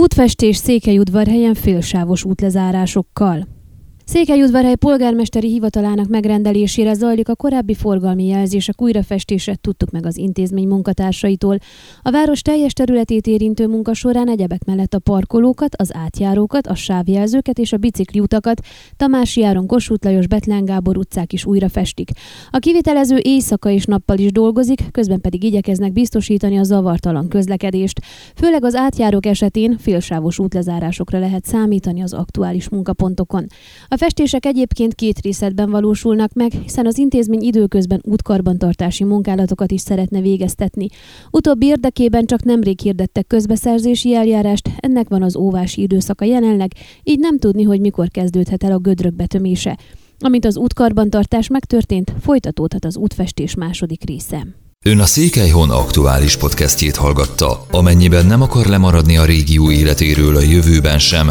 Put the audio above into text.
Útfestés Székelyudvarhelyen félsávos útlezárásokkal. Székelyudvarhely polgármesteri hivatalának megrendelésére zajlik a korábbi forgalmi jelzések újrafestése, tudtuk meg az intézmény munkatársaitól. A város teljes területét érintő munka során egyebek mellett a parkolókat, az átjárókat, a sávjelzőket és a bicikliutakat, Tamási Áron, Kossuth Lajos, Betlen Gábor utcák is újrafestik. A kivitelező éjszaka és nappal is dolgozik, közben pedig igyekeznek biztosítani a zavartalan közlekedést. Főleg az átjárók esetén félsávos útlezárásokra lehet számítani az aktuális munkapontokon. A festések egyébként két részletben valósulnak meg, hiszen az intézmény időközben útkarbantartási munkálatokat is szeretne végeztetni. Utóbbi érdekében csak nemrég hirdettek közbeszerzési eljárást, ennek van az óvási időszaka jelenleg, így nem tudni, hogy mikor kezdődhet el a gödrök betömése. Amint az útkarbantartás megtörtént, folytatódhat az útfestés második része. Ön a Székelyhon aktuális podcastjét hallgatta. Amennyiben nem akar lemaradni a régió életéről a jövőben sem,